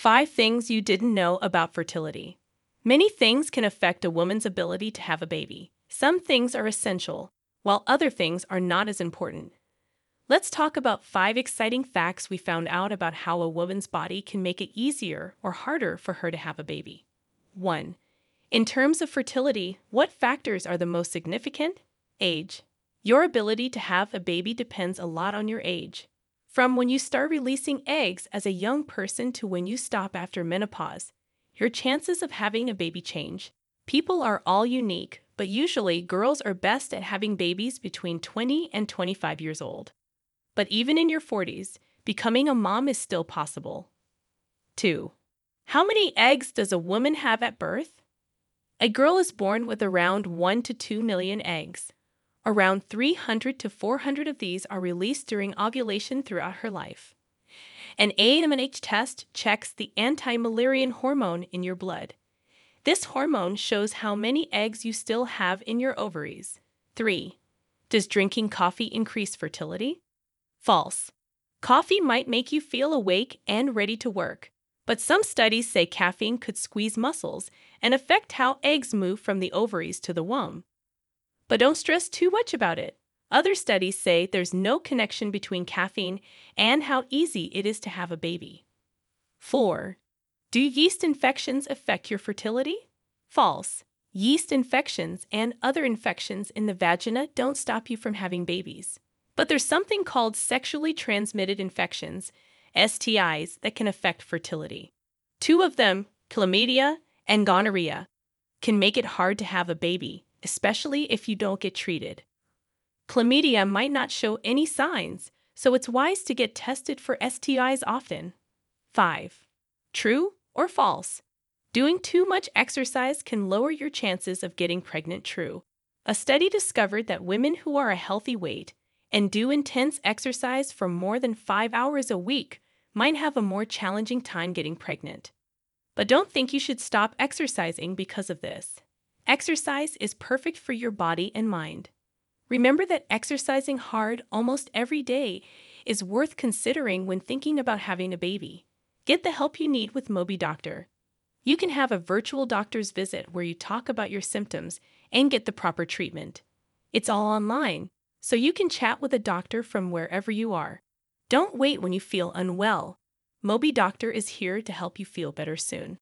Five things you didn't know about fertility. Many things can affect a woman's ability to have a baby. Some things are essential, while other things are not as important. Let's talk about five exciting facts we found out about how a woman's body can make it easier or harder for her to have a baby. 1. In terms of fertility, what factors are the most significant? Age. Your ability to have a baby depends a lot on your age. From when you start releasing eggs as a young person to when you stop after menopause, your chances of having a baby change. People are all unique, but usually girls are best at having babies between 20 and 25 years old. But even in your 40s, becoming a mom is still possible. 2. How many eggs does a woman have at birth? A girl is born with around 1 to 2 million eggs. Around 300 to 400 of these are released during ovulation throughout her life. An AMH test checks the anti Müllerian hormone in your blood. This hormone shows how many eggs you still have in your ovaries. 3. Does drinking coffee increase fertility? False. Coffee might make you feel awake and ready to work, but some studies say caffeine could squeeze muscles and affect how eggs move from the ovaries to the womb. But don't stress too much about it. Other studies say there's no connection between caffeine and how easy it is to have a baby. 4. Do yeast infections affect your fertility? False. Yeast infections and other infections in the vagina don't stop you from having babies. But there's something called sexually transmitted infections, STIs, that can affect fertility. Two of them, chlamydia and gonorrhea, can make it hard to have a baby, especially if you don't get treated. Chlamydia might not show any signs, so it's wise to get tested for STIs often. 5. True or false? Doing too much exercise can lower your chances of getting pregnant. True. A study discovered that women who are a healthy weight and do intense exercise for more than five hours a week might have a more challenging time getting pregnant. But don't think you should stop exercising because of this. Exercise is perfect for your body and mind. Remember that exercising hard almost every day is worth considering when thinking about having a baby. Get the help you need with MobiDoctor. You can have a virtual doctor's visit where you talk about your symptoms and get the proper treatment. It's all online, so you can chat with a doctor from wherever you are. Don't wait when you feel unwell. MobiDoctor is here to help you feel better soon.